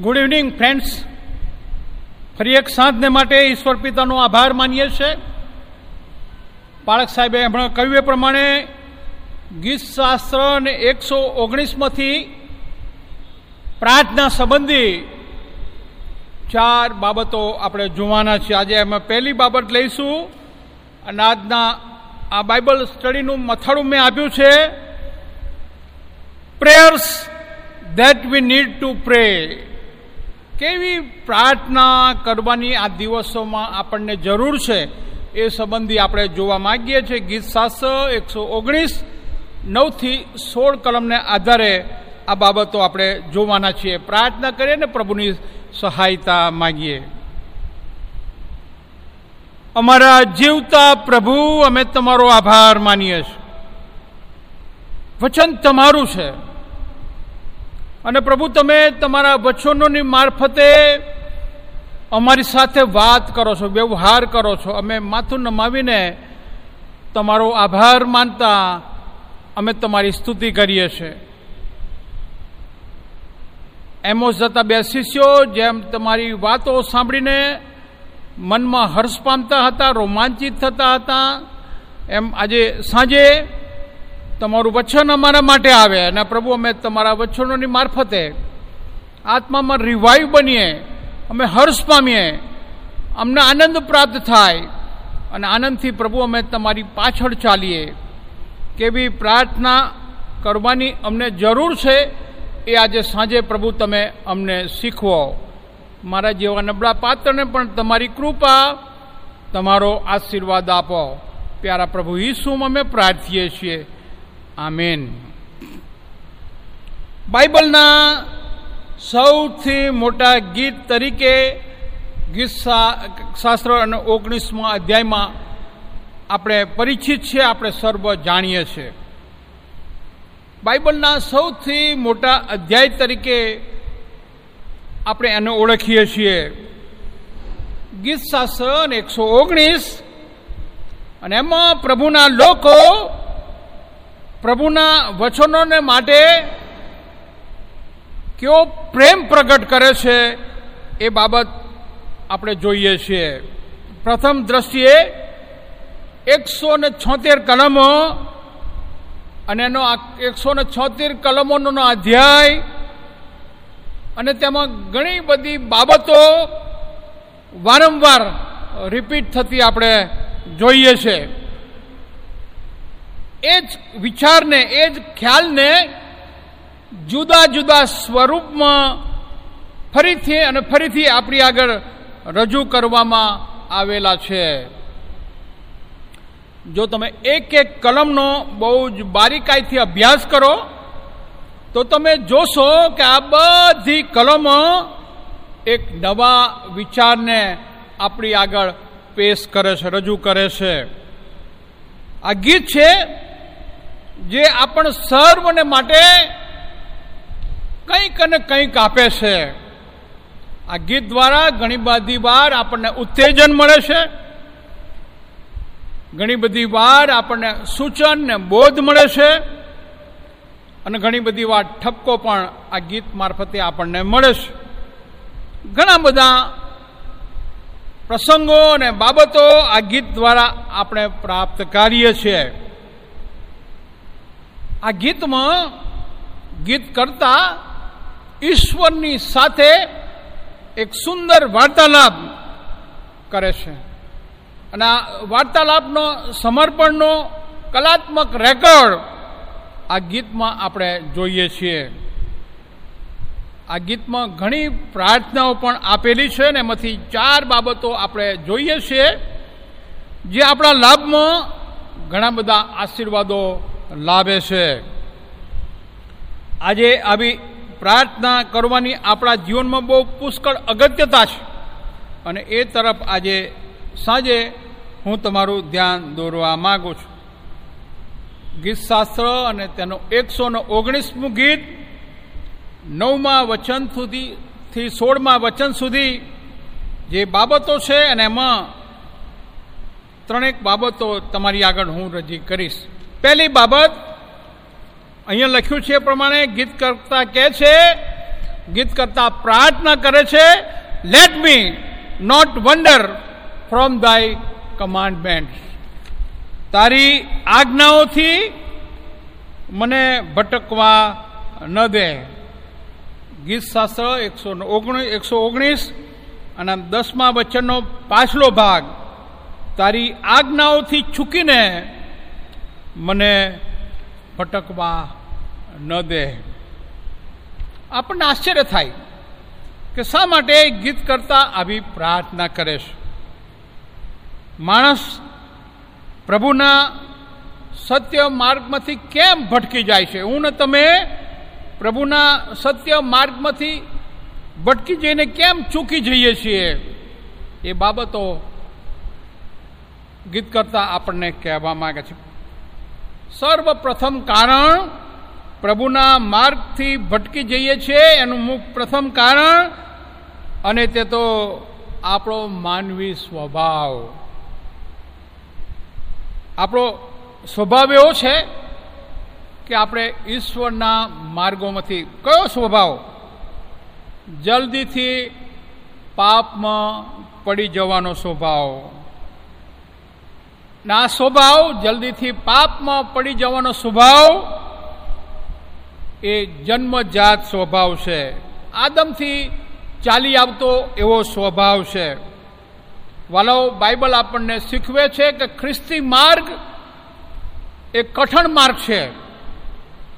Good evening friends ફરી એક સાંજને માટે ઈશ્વર પિતાનો આભાર માનીએ છીએ પાળક સાહેબે હમણાં કહ્યું એ પ્રમાણે ગીત શાસ્ત્ર અને એકસો ઓગણીસમાંથી પ્રાર્થના સંબંધી ચાર બાબતો આપણે જોવાના છે આજે અમે પહેલી બાબત લઈશું અને આજના આ બાઇબલ સ્ટડીનું મથાળું મેં આપ્યું છે. Prayers that we need to pray કેવી પ્રાર્થના કરવાની આ દિવસોમાં આપણને જરૂર છે એ સંબંધી આપણે જોવા માંગીએ છીએ. ગીત શાસ્ત્ર એકસો ઓગણીસ, નવથી સોળ કલમને આધારે આ બાબતો આપણે જોવાના છીએ. પ્રાર્થના કરીએ ને પ્રભુની સહાયતા માગીએ. અમારા જીવતા પ્રભુ, અમે તમારો આભાર માનીએ છીએ. વચન તમારું છે. અને પ્રભુ, તમે તમારા વચનોની મારફતે અમારી સાથે વાત કરો છો, વ્યવહાર કરો છો. અમે માથું નમાવીને તમારો આભાર માનતા અમે તમારી સ્તુતિ કરીએ છીએ. એમો જતા બે શિષ્યો જેમ તમારી વાતો સાંભળીને મનમાં હર્ષ પામતા હતા, રોમાંચિત થતા હતા. એમ આજે સાંજે તમારું વચન અમારા માટે આવે અને પ્રભુ, અમે તમારા વચનોની મારફતે આત્મામાં રિવાઈવ બનીએ, અમે હર્ષ પામીએ, અમને આનંદ પ્રાપ્ત થાય અને આનંદથી પ્રભુ, અમે તમારી પાછળ ચાલીએ. કેવી પ્રાર્થના કરવાની અમને જરૂર છે એ આજે સાંજે પ્રભુ તમે અમને શીખવો. મારા જેવા નબળા પાત્રને પણ તમારી કૃપા, તમારો આશીર્વાદ આપો. પ્યારા પ્રભુ ઈસુમાં અમે પ્રાર્થીએ છીએ. આમેન. બાઇબલના સૌથી મોટા ગીત તરીકે ગીત શાસ્ત્ર અને ઓગણીસમાં અધ્યાયમાં આપણે પરિચિત છે, આપણે સર્વ જાણીએ છીએ બાઇબલના સૌથી મોટા અધ્યાય તરીકે આપણે એને ઓળખીએ છીએ. ગીત શાસ્ત્ર એકસો ઓગણીસ અને એમાં પ્રભુના લોકો પ્રભુના વચનોને માટે કેવો પ્રેમ પ્રગટ કરે છે એ બાબત આપણે જોઈએ છીએ. પ્રથમ દ્રષ્ટિએ એકસો ને છોતેર કલમો અને એનો એકસો ને છોતેર કલમોનો અધ્યાય અને તેમાં ઘણી બધી બાબતો વારંવાર રિપીટ થતી આપણે જોઈએ છે. એ જ વિચારને, એ જ ખ્યાલને જુદા જુદા સ્વરૂપમાં ફરીથી અને ફરીથી આપણી આગળ રજૂ કરવામાં આવેલા છે. જો તમે એક એક કલમનો બહુ જ બારીકાઈથી અભ્યાસ કરો, તો તમે જોશો કે આ બધી કલમો એક નવા વિચારને આપણી આગળ પેશ કરે છે, રજૂ કરે છે. આ ગીત છે જે આપણ સર્વને માટે કંઈક અને કંઈક આપે છે. આ ગીત દ્વારા ઘણી બધી વાર આપણને ઉત્તેજન મળે છે. ઘણી બધી વાર આપણને સૂચન ને બોધ મળે છે. અને ઘણી બધી વાર ઠપકો પણ આ ગીત મારફતે આપણને મળે છે. ઘણા બધા પ્રસંગો અને બાબતો આ ગીત દ્વારા આપણે પ્રાપ્ત કરીએ છીએ. આ ગીતમાં ગીત કરતા ઈશ્વરની સાથે એક સુંદર વાર્તાલાપ કરે છે. અને આ વાર્તાલાપનો સમર્પણનો કલાત્મક રેકોર્ડ આ ગીતમાં આપણે જોઈએ છીએ. આ ગીતમાં ઘણી પ્રાર્થનાઓ પણ આપેલી છે ને એમાંથી ચાર બાબતો આપણે જોઈએ છીએ. જે આપણા લાભમાં ઘણા બધા આશીર્વાદો લાભે છે. આજે આવી પ્રાર્થના કરવાની આપણા જીવનમાં બહુ પુષ્કળ અગત્યતા છે. અને એ તરફ આજે સાંજે હું તમારું ધ્યાન દોરવા માગું છું. ગીતશાસ્ત્ર અને તેનો એકસો ને ઓગણીસમું ગીત નવમાં વચન સુધીથી સોળમાં વચન સુધી જે બાબતો છે અને એમાં ત્રણેક બાબતો તમારી આગળ હું રજી કરીશ. પહેલી બાબત અહીંયા લખ્યું છે એ પ્રમાણે ગીત કરતા કહે છે, ગીત કરતા પ્રાર્થના કરે છે let me not wander from thy commandment તારી આજ્ઞાઓથી મને ભટકવા ન દે. ગીત શાસ્ત્ર એકસો ઓગણીસ એકસો ઓગણીસ અને દસમા વચનનો પાછલો ભાગ તારી આજ્ઞાઓથી ચૂકીને મને ભટકવા ન દે. આપણને આશ્ચર્ય થાય કે શા માટે ગીત કરતા આવી પ્રાર્થના કરે છે? માણસ પ્રભુના સત્ય માર્ગમાંથી કેમ ભટકી જાય છે? હું ને તમે પ્રભુના સત્ય માર્ગમાંથી ભટકી જઈને કેમ ચૂકી જઈએ છીએ? એ બાબતો ગીત કરતા આપણને કહેવા માગે છે. સર્વપ્રથમ કારણ પ્રભુના માર્ગથી ભટકી જઈએ છીએ, એનું મુખ પ્રથમ કારણ, અને તે તો આપણો માનવી સ્વભાવ. આપણો સ્વભાવ એવો છે કે આપણે ઈશ્વરના માર્ગોમાંથી કયો સ્વભાવ? જલ્દીથી પાપમાં પડી જવાનો સ્વભાવ. ના સ્વભાવ, જલ્દીથી પાપમાં પડી જવાનો સ્વભાવ, એ જન્મજાત સ્વભાવ છે. આદમથી ચાલી આવતો એવો સ્વભાવ છે. વાલો, બાઇબલ આપણને શીખવે છે કે ખ્રિસ્તી માર્ગ એ કઠણ માર્ગ છે.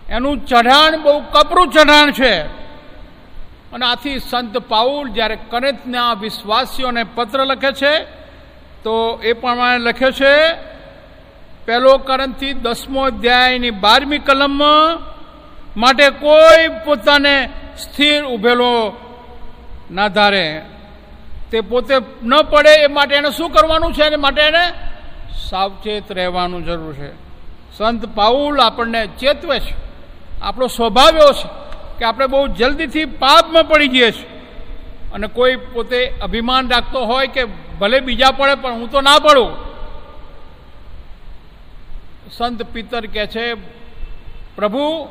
એનું ચઢાણ બહુ કપરું ચઢાણ છે. અને આથી સંત પાઉલ જ્યારે કનેતના વિશ્વાસીઓને પત્ર લખે છે તો એ પ્રમાણે લખે છે, પહેલો કરંતથી દસમો અધ્યાયની બારમી કલમ માટે કોઈ પોતાને સ્થિર ઉભેલો ના ધારે. તે પોતે ન પડે એ માટે એને શું કરવાનું છે? એને માટે એને સાવચેત રહેવાનું જરૂર છે. સંત પાઉલ આપણને ચેતવે છે. આપણો સ્વભાવ એવો છે કે આપણે બહુ જલ્દીથી પાપમાં પડી જઈએ છીએ. અને કોઈ પોતે અભિમાન રાખતો હોય કે ભલે બીજા પડે, પણ હું તો ના પડું. સંત પિતર કહે છે, પ્રભુ,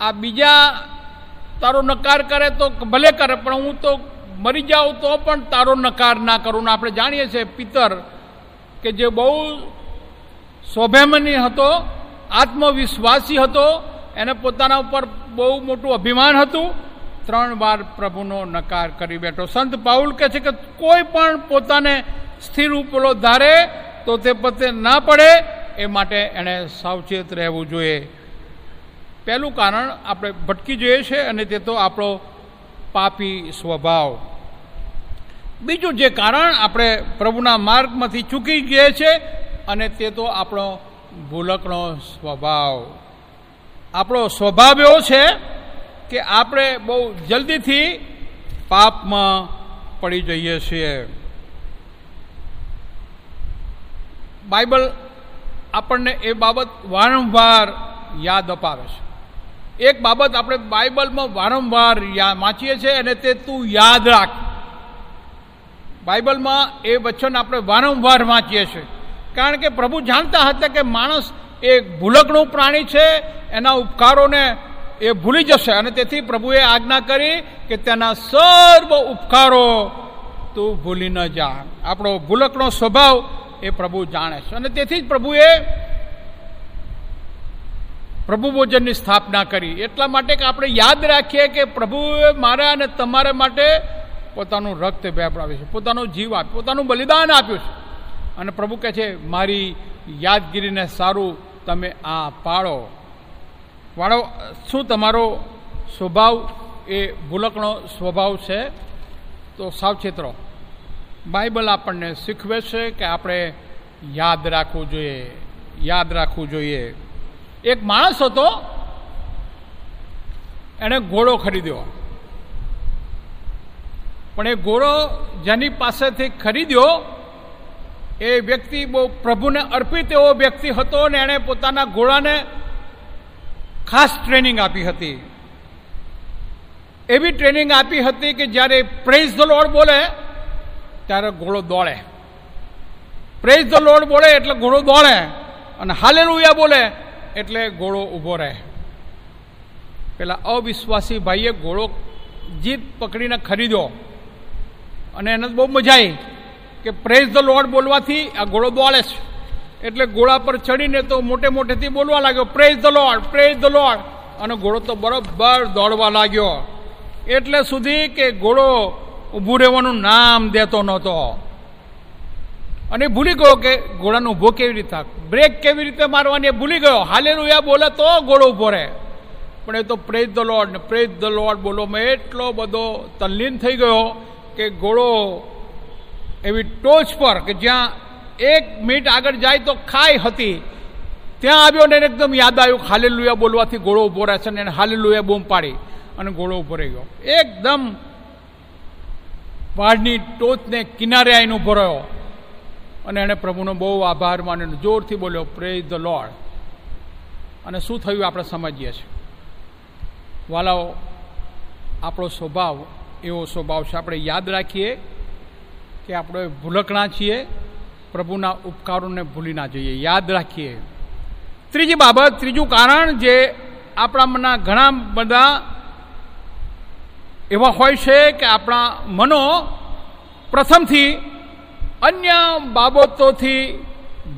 આ બીજા તારો નકાર કરે તો ભલે કરે, પણ હું તો મરી જાઉં તો પણ તારો નકાર ના કરું. ને આપણે જાણીએ છીએ પિતર કે જે બહુ સ્વભેમની હતો, આત્મવિશ્વાસી હતો, એને પોતાના ઉપર બહુ મોટું અભિમાન હતું. ત્રણ વાર પ્રભુનો નકાર કરી બેઠો. સંત પાઉલ કહે છે કે કોઈ પણ પોતાને સ્થિર ઉપલો ધારે તો તે પતે ના પડે, એ માટે એણે સાવચેત રહેવું જોઈએ. પહેલું કારણ આપણે ભટકી જોઈએ છે અને તે તો આપણો પાપી સ્વભાવ. બીજું જે કારણ આપણે પ્રભુના માર્ગમાંથી ચૂકી ગયા છે અને તે તો આપણો ભૂલકનો સ્વભાવ. આપણો સ્વભાવ એવો છે કે આપણે બહુ જલ્દીથી પાપમાં પડી જઈએ છીએ. બાઇબલ આપણને એ બાબત વારંવાર યાદ અપાવે છે. એક બાબત આપણે બાઇબલમાં વારંવાર વાંચીએ છીએ અને તે તું યાદ રાખ. બાઇબલમાં એ વચન આપણે વારંવાર વાંચીએ છીએ. કારણ કે પ્રભુ જાણતા હતા કે માણસ એક ભૂલકનું પ્રાણી છે, એના ઉપકારોને એ ભૂલી જશે. અને તેથી પ્રભુએ આજ્ઞા કરી કે તેના સર્વ ઉપકારો તું ભૂલી ન જા. આપણો ભૂલકનો સ્વભાવ એ પ્રભુ જાણે છે. અને તેથી જ પ્રભુએ પ્રભુ ભોજનની સ્થાપના કરી. એટલા માટે કે આપણે યાદ રાખીએ કે પ્રભુએ મારા અને તમારા માટે પોતાનું રક્ત વેપરાવ્યું છે. પોતાનો જીવ આપ્યો, પોતાનું બલિદાન આપ્યું છે. અને પ્રભુ કહે છે, મારી યાદગીરીને સારું તમે આ પાળો. વાળો, શું તમારો સ્વભાવ એ ભૂલકનો સ્વભાવ છે? તો સાવચેત રહો બાઇબલ આપણને શીખવે છે કે આપણે યાદ રાખવું જોઈએ, યાદ રાખવું જોઈએ. એક માણસ હતો, એણે ઘોડો ખરીદ્યો. પણ એ ઘોડો જેની પાસેથી ખરીદ્યો, એ વ્યક્તિ બહુ પ્રભુને અર્પિત એવો વ્યક્તિ હતો અને એણે પોતાના ઘોડાને ખાસ ટ્રેનિંગ આપી હતી. એવી ટ્રેનિંગ આપી હતી કે જ્યારે પ્રેઝ ધ લોડ બોલે, ત્યારે ઘોડો દોડે. પ્રેઝ ધ લોડ બોલે એટલે ઘોડો દોડે અને હાલેલુયા બોલે એટલે ઘોડો ઊભો રહે. પેલા અવિશ્વાસી ભાઈએ ઘોડો જીત પકડીને ખરીદ્યો. અને એને બહુ મજા આવી કે પ્રેઝ ધ લોડ બોલવાથી આ ઘોડો દોડે છે એટલે ઘોડા પર ચડીને તો મોટે મોટેથી બોલવા લાગ્યો praise the lord praise the lord અને ઘોડો તો બરોબર દોડવા લાગ્યો. એટલે સુધી કે ઘોડો ઊભું રહેવાનું નામ દેતો નહોતો. અને ભૂલી ગયો કે ઘોડાનો ઊભો કેવી રીતે બ્રેક કેવી રીતે મારવાની એ ભૂલી ગયો. હાલેલુયા બોલે તો ઘોડો ઊભો રહે. પણ એ તો પ્રેઝ ધ લોર્ડ ને પ્રેઝ ધ લોર્ડ બોલવામાં એટલો બધો તલ્લીન થઈ ગયો કે ઘોડો એવી ટોચ પર કે જ્યાં એક મિનિટ આગળ જાય તો ખાઈ હતી. ત્યાં આવ્યો ને એકદમ યાદ આવ્યું હાલેલુયા બોલવાથી ઘોડો ઊભો રહે છે ને એને હાલેલુયા બૂમ પાડી અને ઘોડો ઊભો રહી ગયો. એકદમ પહાડની ટોચને કિનારે આવીને ઊભો રહ્યો. અને એણે પ્રભુનો બહુ આભાર માન્યો જોરથી બોલ્યો પ્રેઝ ધ લોર્ડ અને શું થયું આપણે સમજીએ છીએ. વાલાઓ, આપણો સ્વભાવ એવો સ્વભાવ છે. આપણે યાદ રાખીએ કે આપણે ભૂલકણા છીએ. પ્રભુના ઉપકારોને ભૂલી ના જઈએ. યાદ રાખીએ. ત્રીજી બાબત, ત્રીજું કારણ જે આપણામાંના ઘણા બધા એવા હોય છે કે આપણા મનો પ્રથમથી અન્ય બાબતોથી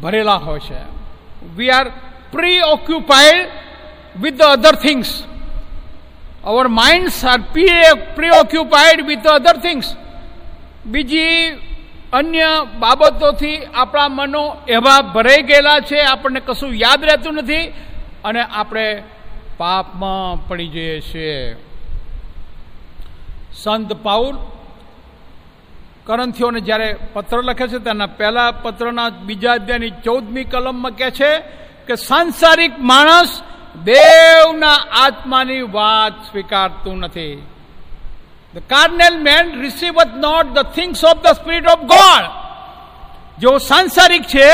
ભરેલા હોય છે. We are preoccupied with the other things our minds are preoccupied with other things બીજી અન્ય બાબતોથી આપણા મનો એવા ભરાઈ ગયેલા છે, આપણને કશું યાદ રહેતું નથી અને આપણે પાપમાં પડી જઈએ છીએ. સંત પાઉલ કરંથીઓને જ્યારે પત્ર લખે છે, તેના પહેલા પત્રના બીજા અધ્યાયની ચૌદમી કલમમાં કહે છે કે સાંસારિક માણસ દેવના આત્માની વાત સ્વીકારતું નથી. The carnal man receiveth not the things of the spirit of God જેઓ સાંસારિક છે,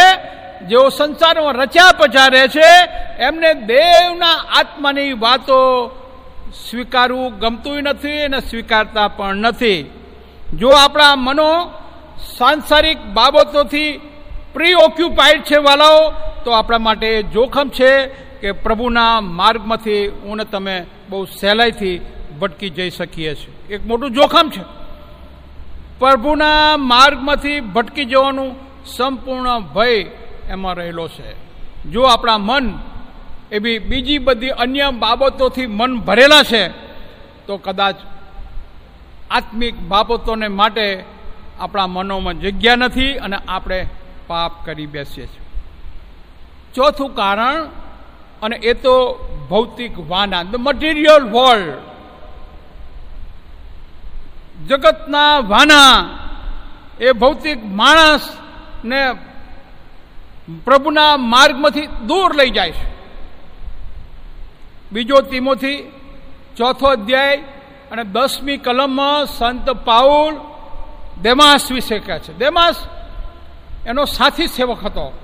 જેઓ સંસારમાં રચ્યા પચારે છે, એમને દેવના આત્માની વાતો સ્વીકારવું ગમતું નથી અને સ્વીકારતા પણ નથી. જો આપણા મનો સાંસારિક બાબતોથી પ્રી ઓક્યુપાઈડ છે વાલાઓ, તો આપણા માટે જોખમ છે કે પ્રભુના માર્ગમાંથી હું તમે બહુ સહેલાઈથી ભટકી જઈ શકીએ છીએ. એક મોટું જોખમ છે. પ્રભુના માર્ગમાંથી ભટકી જવાનું સંપૂર્ણ ભય એમાં રહેલો છે. જો આપણા મન એવી બીજી બધી અન્ય બાબતોથી મન ભરેલા છે, તો કદાચ આત્મિક બાબતોને માટે આપણા મનોમાં જગ્યા નથી અને આપણે પાપ કરી બેસીએ છીએ. ચોથું કારણ, અને એ તો ભૌતિક વાના ધ મટીરિયલ વર્લ્ડ જગતના વાના એ ભૌતિક માણસને પ્રભુના માર્ગમાંથી દૂર લઈ જાય છે. બીજો તીમોથી ચોથો અધ્યાય અને દસમી કલમમાં સંત પાઉલ દેમાસ વિશે કહે છે. દેમાસ એનો સાથી સેવક હતો.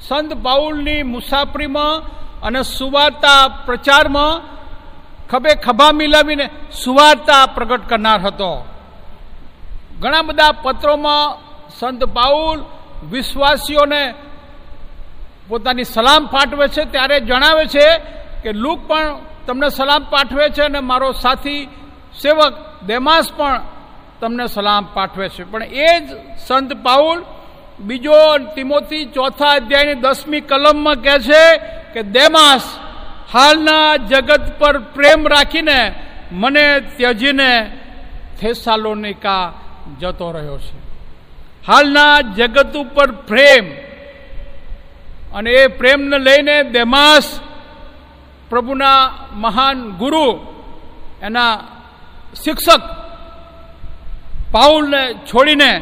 સંત પાઉલની મુસાફરીમાં અને સુવાર્તા પ્રચારમાં ખભે ખભા મિલાવીને સુવાર્તા પ્રગટ કરનાર હતો. ઘણા બધા પત્રોમાં સંત પાઉલ વિશ્વાસીઓને પોતાની સલામ પાઠવે છે. ત્યારે જણાવે છે કે, લુક પણ તમને સલામ પાઠવે છે અને મારો સાથી સેવક દેમાસ પણ તમને સલામ પાઠવે છે. પણ એ જ સંત પાઉલ બીજો તિમોથી ચોથા અધ્યાયની દસમી કલમમાં કહે છે કે, દેમાસ હાલના જગત પર પ્રેમ રાખીને મને ત્યજીને થેસાલોનિકા જતો રહ્યો છે. હાલના જગત ઉપર પ્રેમ અને એ પ્રેમને લઈને દેમાસ પ્રભુના મહાન ગુરુ એના શિક્ષક પાઉલને છોડીને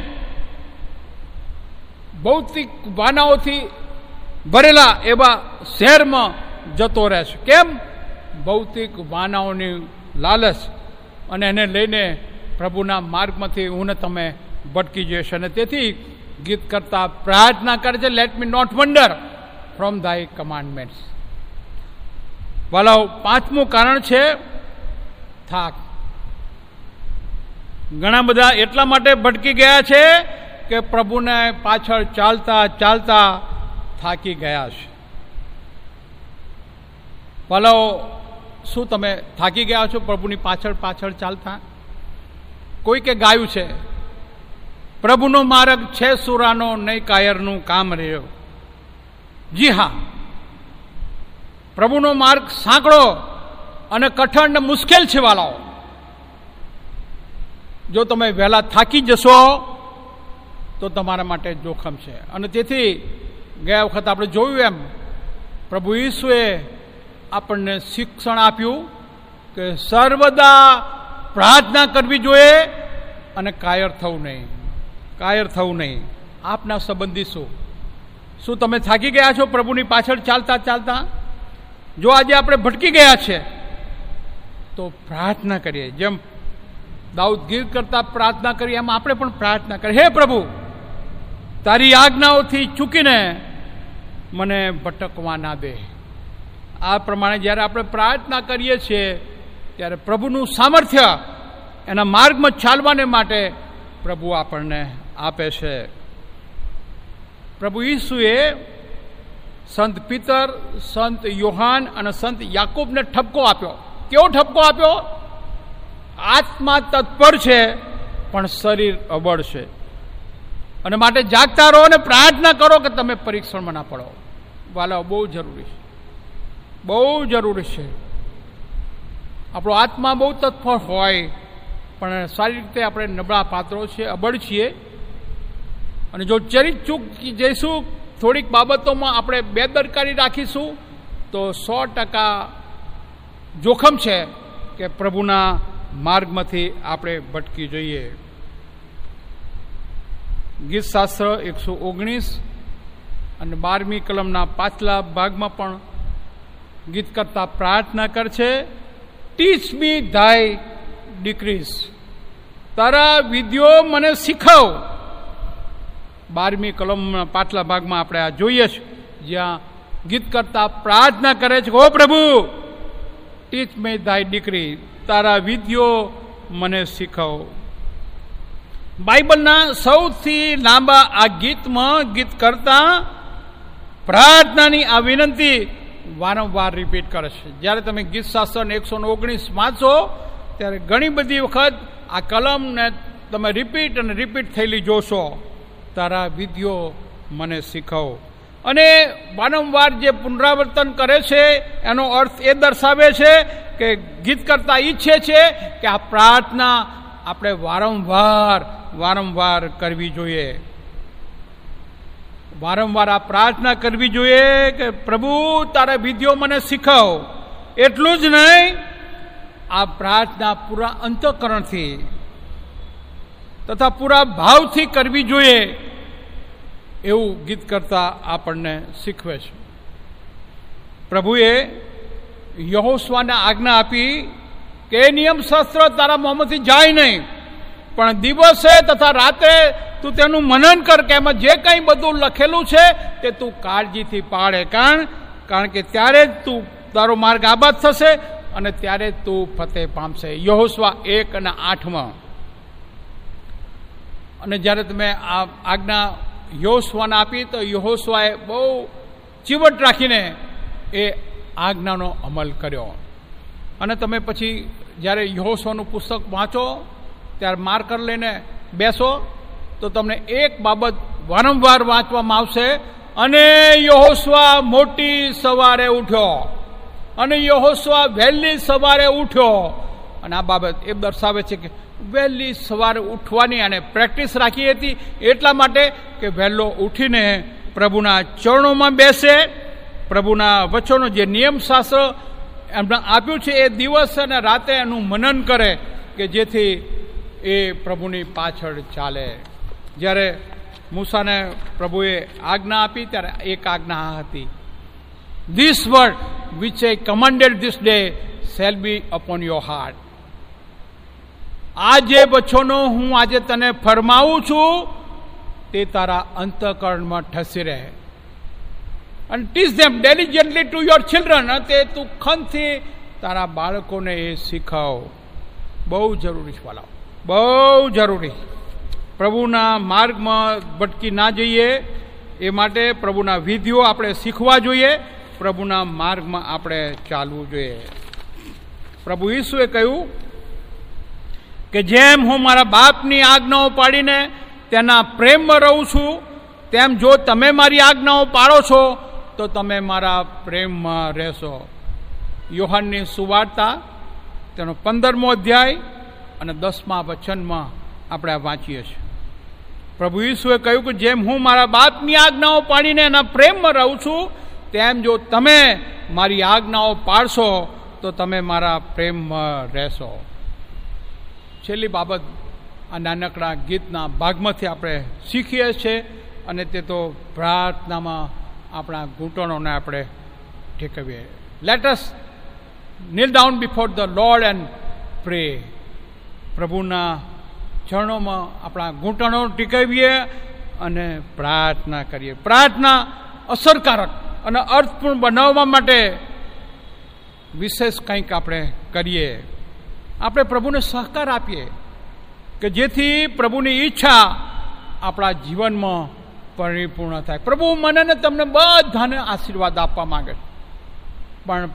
ભૌતિક વાનાઓથી ભરેલા એવા શહેરમાં જતો રહેશે. કેમ? ભૌતિક વાનાઓની લાલચ અને એને લઈને પ્રભુના માર્ગમાંથી હું તમે ભટકી જઈશ અને તેથી ગીત કરતા પ્રાર્થના કરે છે let me not wander from thy commandments વાલાઓ, પાંચમું કારણ છે, થાક. ઘણા બધા એટલા માટે ભટકી ગયા છે કે પ્રભુને પાછળ ચાલતા ચાલતા થાકી ગયા છે. વાલાઓ શું તમે થાકી ગયા છો? પ્રભુની પાછળ પાછળ ચાલતા. કોઈ કે ગાયું છે, પ્રભુનો માર્ગ છે સુરાનો, નહીં કાયરનું કામ રહ્યો. જી હા. પ્રભુનો માર્ગ સાંકડો અને કઠણ ને મુશ્કેલ છે વાલાઓ. જો તમે વહેલા થાકી જશો, તો તમારા માટે જોખમ છે. અને તેથી ગયા વખત આપણે જોયું એમ, પ્રભુ ઈસુએ આપણને શિક્ષણ આપ્યું કે સર્વદા પ્રાર્થના કરવી જોઈએ અને કાયર થવું નહીં. કાયર થવું નહીં. આપના સંબંધી શું? શું તમે થાકી ગયા છો પ્રભુની પાછળ ચાલતા ચાલતા? જો આજે આપણે ભટકી ગયા છે, તો પ્રાર્થના કરીએ. જેમ દાઉદ ગીર કરતા પ્રાર્થના કરીએ, એમ આપણે પણ પ્રાર્થના કરીએ. હે પ્રભુ, તારી આજ્ઞાઓથી ચૂકીને મને ભટકવા ના દે. આ પ્રમાણે જ્યારે આપણે પ્રાર્થના કરીએ છીએ, ત્યારે પ્રભુનું સામર્થ્ય એના માર્ગમાં ચાલવાને માટે પ્રભુ આપણને આપે છે. પ્રભુ ઈસુએ સંત પિતર, સંત યોહાન અને સંત યાકુબને ઠપકો આપ્યો. કેવો ઠપકો આપ્યો? આત્મા તત્પર છે, પણ શરીર અબળ છે. અને માટે જાગતા રહો અને પ્રાર્થના કરો કે તમે પરીક્ષણમાં ના પડો. વાલાઓ, બહુ જરૂરી છે. બહુ જરૂરી છે. આપણો આત્મા બહુ તત્પર હોય, પણ સારી રીતે આપણે નબળા પાત્રો છે અબળ છીએ. અને જો ચરિત ચૂક જઈશું, થોડીક બાબતોમાં આપણે બેદરકારી રાખીશું, તો સો ટકા જોખમ છે કે પ્રભુના માર્ગમાંથી આપણે ભટકી જઈએ. ગીત શાસ્ત્ર એકસો ઓગણીસ અને બારમી કલમના પાછલા ભાગમાં પણ ગીત કરતા પ્રાર્થના કરશે ટીચ મી ધાય ડિક્રીઝ તારા વિધિઓ મને શીખવ. બારમી કલમના પાછલા ભાગમાં આપણે આ જોઈએ છીએ જ્યાં ગીત કરતા પ્રાર્થના કરે છે ઓ પ્રભુ ટીચ મે ધાય દીકરી તારા વિધિઓ મને શીખવ. બાઇબલના સૌથી લાંબા આ ગીતમાં ગીત કરતા પ્રાર્થનાની આ વિનંતી વારંવાર રિપીટ કરે છે. જ્યારે તમે ગીત શાસ્ત્ર એકસો ઓગણીસ વાંચો, ત્યારે ઘણી બધી વખત આ કલમને તમે રિપીટ અને રિપીટ થયેલી જોશો. તારા વિધિઓ મને શીખવો. અને વારંવાર જે પુનરાવર્તન કરે છે, એનો અર્થ એ દર્શાવે છે કે ગીત કરતા ઈચ્છે છે કે આ પ્રાર્થના આપણે વારંવાર વારંવાર કરવી જોઈએ. વારંવાર આ પ્રાર્થના કરવી જોઈએ કે પ્રભુ, તારા વિધિઓ મને શીખવ. એટલું જ નહીં, આ પ્રાર્થના પૂરા અંતકરણથી તથા પૂરા ભાવથી કરવી જોઈએ એવું ગીત કરતા આપણને શીખવે છે. પ્રભુએ યહોસ્વાને આજ્ઞા આપી કે નિયમ શાસ્ત્ર તારા મોંમાંથી જાય નહીં. પણ દિવસે તથા રાતે તું તેનું મનન કર કે એમાં જે કંઈ બધું લખેલું છે તે તું કાળજીથી પાડે કારણ કારણ કે ત્યારે જ તું તારો માર્ગ આબાદ થશે અને ત્યારે તું ફતેહ પામશે. યહોસ્વા એક અને આઠમાં. અને જ્યારે તમે આ આજ્ઞા યહોસ્વાને આપી તો યહોસ્વાએ બહુ ચીવટ રાખીને એ આજ્ઞાનો અમલ કર્યો. અને તમે પછી જ્યારે યહોસ્વાનું પુસ્તક વાંચો ત્યારે માર્કર લઈને બેસો તો તમને એક બાબત વારંવાર વાંચવામાં આવશે. અને યહોસ્વા મોટી સવારે ઉઠ્યો. અને યહોસ્વા વહેલી સવારે ઉઠ્યો. અને આ બાબત એ દર્શાવે છે કે વહેલી સવારે ઉઠવાની અને પ્રેક્ટિસ રાખી હતી. એટલા માટે કે વહેલો ઉઠીને પ્રભુના ચરણોમાં બેસે. પ્રભુના વચનો જે નિયમશાસ્ત્ર એમને આપ્યું છે એ દિવસ અને રાતે એનું મનન કરે કે જેથી એ પ્રભુની પાછળ ચાલે. જ્યારે મૂસાને પ્રભુએ આજ્ઞા આપી, ત્યારે એક આજ્ઞા હતી. This word which I commanded this day shall be upon your heart આ જે બચ્છોનો હું આજે તને ફરમાવું છું, તે તારા અંતકરણમાં ઠસી રહે. અને teach them diligently to your children તે તું ખનથી તારા બાળકોને એ શીખવ. બહુ જરૂરી છે વાલાઓ બહુ જરૂરી. પ્રભુના માર્ગમાં ભટકી ના જઈએ, એ માટે પ્રભુના વિધિઓ આપણે શીખવા જોઈએ, પ્રભુના માર્ગમાં આપણે ચાલવું જોઈએ. પ્રભુ ઈસુએ કહ્યું કે જેમ હું મારા બાપની આજ્ઞાઓ પાડીને તેના પ્રેમમાં રહું છું, તેમ જો તમે મારી આજ્ઞાઓ પાળો છો, તો તમે મારા પ્રેમમાં રહેશો. યોહાનની સુવાર્તા, તેનો પંદરમો અધ્યાય અને દસમા વચનમાં આપણે આ વાંચીએ છીએ. પ્રભુ ઈસુએ કહ્યું કે જેમ હું મારા બાપની આજ્ઞાઓ પાડીને એના પ્રેમમાં રહું છું, તેમ જો તમે મારી આજ્ઞાઓ પાડશો, તો તમે મારા પ્રેમમાં રહેશો. છેલ્લી બાબત આ નાનકડા ગીતના ભાગમાંથી આપણે શીખીએ છીએ અને તે તો પ્રાર્થનામાં આપણા ઘૂંટણોને આપણે ઠેકવીએ. Let's kneel down before the lord and pray પ્રભુના ચરણોમાં આપણા ઘૂંટણો ટીકવીએ અને પ્રાર્થના કરીએ. પ્રાર્થના અસરકારક અને અર્થપૂર્ણ બનાવવા માટે વિશેષ કંઈક આપણે કરીએ. આપણે પ્રભુને સહકાર આપીએ કે જેથી પ્રભુની ઈચ્છા આપણા જીવનમાં પરિપૂર્ણ થાય. પ્રભુ મને ને તમને બધાને આશીર્વાદ આપવા માંગે છે. પણ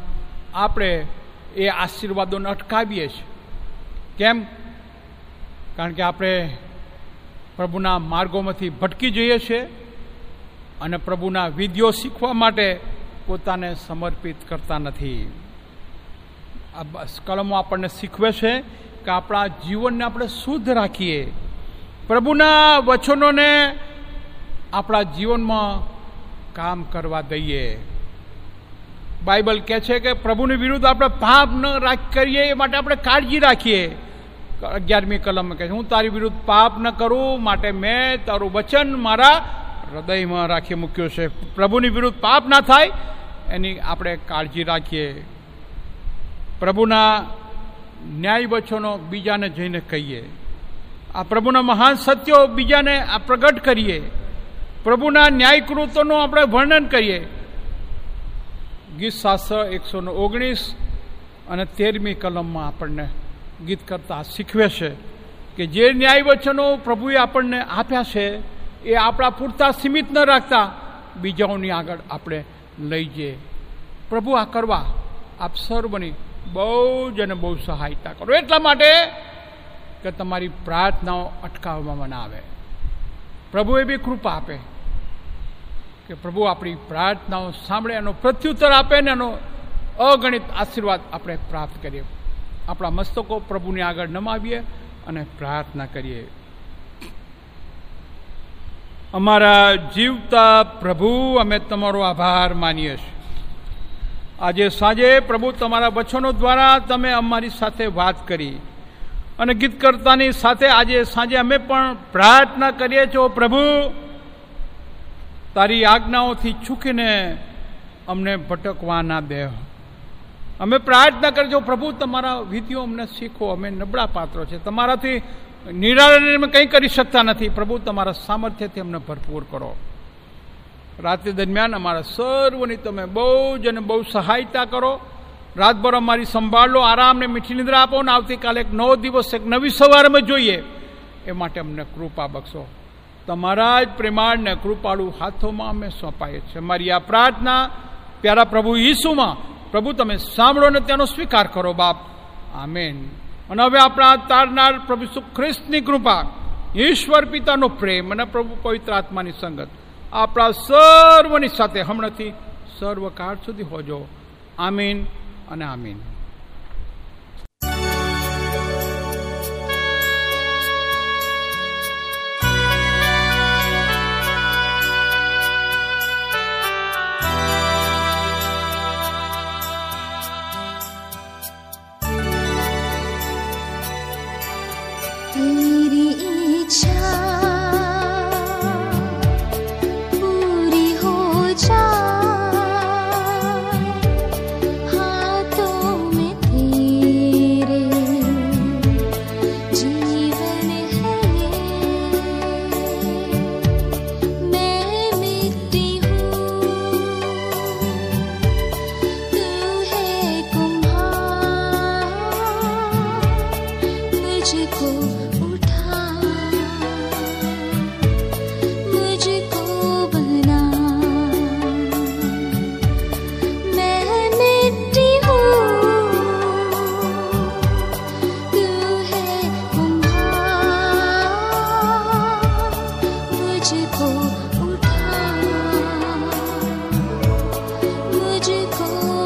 આપણે એ આશીર્વાદોને અટકાવીએ છીએ. કેમ? કારણ કે આપણે પ્રભુના માર્ગોમાંથી ભટકી જઈએ છીએ અને પ્રભુના વિધિઓ શીખવા માટે પોતાને સમર્પિત કરતા નથી. આ કલમો આપણને શીખવે છે કે આપણા જીવનને આપણે શુદ્ધ રાખીએ. પ્રભુના વચનોને આપણા જીવનમાં કામ કરવા દઈએ. બાઇબલ કહે છે કે પ્રભુની વિરુદ્ધ આપણે પાપ ન કરીએ એ માટે આપણે કાળજી રાખીએ. અગિયારમી કલમ કહે હું તારી વિરુદ્ધ પાપ ન કરું, માટે મેં તારું વચન મારા હૃદયમાં રાખી મૂક્યું છે. પ્રભુની વિરુદ્ધ પાપ ના થાય, એની આપણે કાળજી રાખીએ. પ્રભુના ન્યાય વચનો બીજાને જઈને કહીએ. આ પ્રભુના મહાન સત્યો બીજાને આ પ્રગટ કરીએ. પ્રભુના ન્યાયકૃતોનું આપણે વર્ણન કરીએ. ગીત શાસ્ત્ર એકસો ઓગણીસ અને તેરમી કલમમાં આપણને ગીત કરતા શીખવે છે કે જે ન્યાય વચનો પ્રભુએ આપણને આપ્યા છે, એ આપણા પૂરતા સીમિત ન રાખતા બીજાઓની આગળ આપણે લઈ જઈએ. પ્રભુ આ કરવા આપ સર્વની બહુ જ અને બહુ સહાયતા કરો. એટલા માટે કે તમારી પ્રાર્થનાઓ અટકાવવામાં ના આવે. પ્રભુએ બી કૃપા આપે કે પ્રભુ આપણી પ્રાર્થનાઓ સાંભળે, એનો પ્રત્યુત્તર આપે ને એનો અગણિત આશીર્વાદ આપણે પ્રાપ્ત કરીએ. આપણા મસ્તકો પ્રભુને આગળ નમાવીએ અને પ્રાર્થના કરીએ. અમારા જીવતા પ્રભુ, અમે તમારો આભાર માનીએ છીએ. આજે સાંજે પ્રભુ તમારા વચનો દ્વારા તમે અમારી સાથે વાત કરી અને ગીત કરતાની સાથે આજે સાંજે અમે પણ પ્રાર્થના કરીએ છો પ્રભુ, તારી આજ્ઞાઓથી છૂકીને અમને ભટકવા ના દે. અમે પ્રાર્થના કરજો પ્રભુ, તમારા વિધિઓ અમને શીખો. અમે નબળા પાત્રો છે તમારાથી નિરાળને અમે કંઈ કરી શકતા નથી. પ્રભુ, તમારા સામર્થ્યથી અમને ભરપૂર કરો. રાત્રિ દરમિયાન અમારા સર્વની તમે બહુ જ અને બહુ સહાયતા કરો. રાતભર અમારી સંભાળ લો આરામને મીઠી નિદ્રા આપો ને આવતીકાલે એક નવો દિવસ, એક નવી સવાર અમે જોઈએ. એ માટે અમને કૃપા બક્ષો. તમારા જ પ્રેમાળને કૃપાળુ હાથોમાં અમે સોંપાઈએ છીએ. મારી આ પ્રાર્થના પ્યારા પ્રભુ ઈસુમાં પ્રભુ, તમે સાંભળો ને તેનો સ્વીકાર કરો, બાપ. આમેન. અને હવે આપણા તારનાર પ્રભુ સુખ્રિસ્તની કૃપા, ઈશ્વર પિતાનો પ્રેમ અને પ્રભુ પવિત્ર આત્માની સંગત. આપણા સર્વની સાથે હમણાંથી સર્વકાળ સુધી હોજો. આમીન અને આમીન.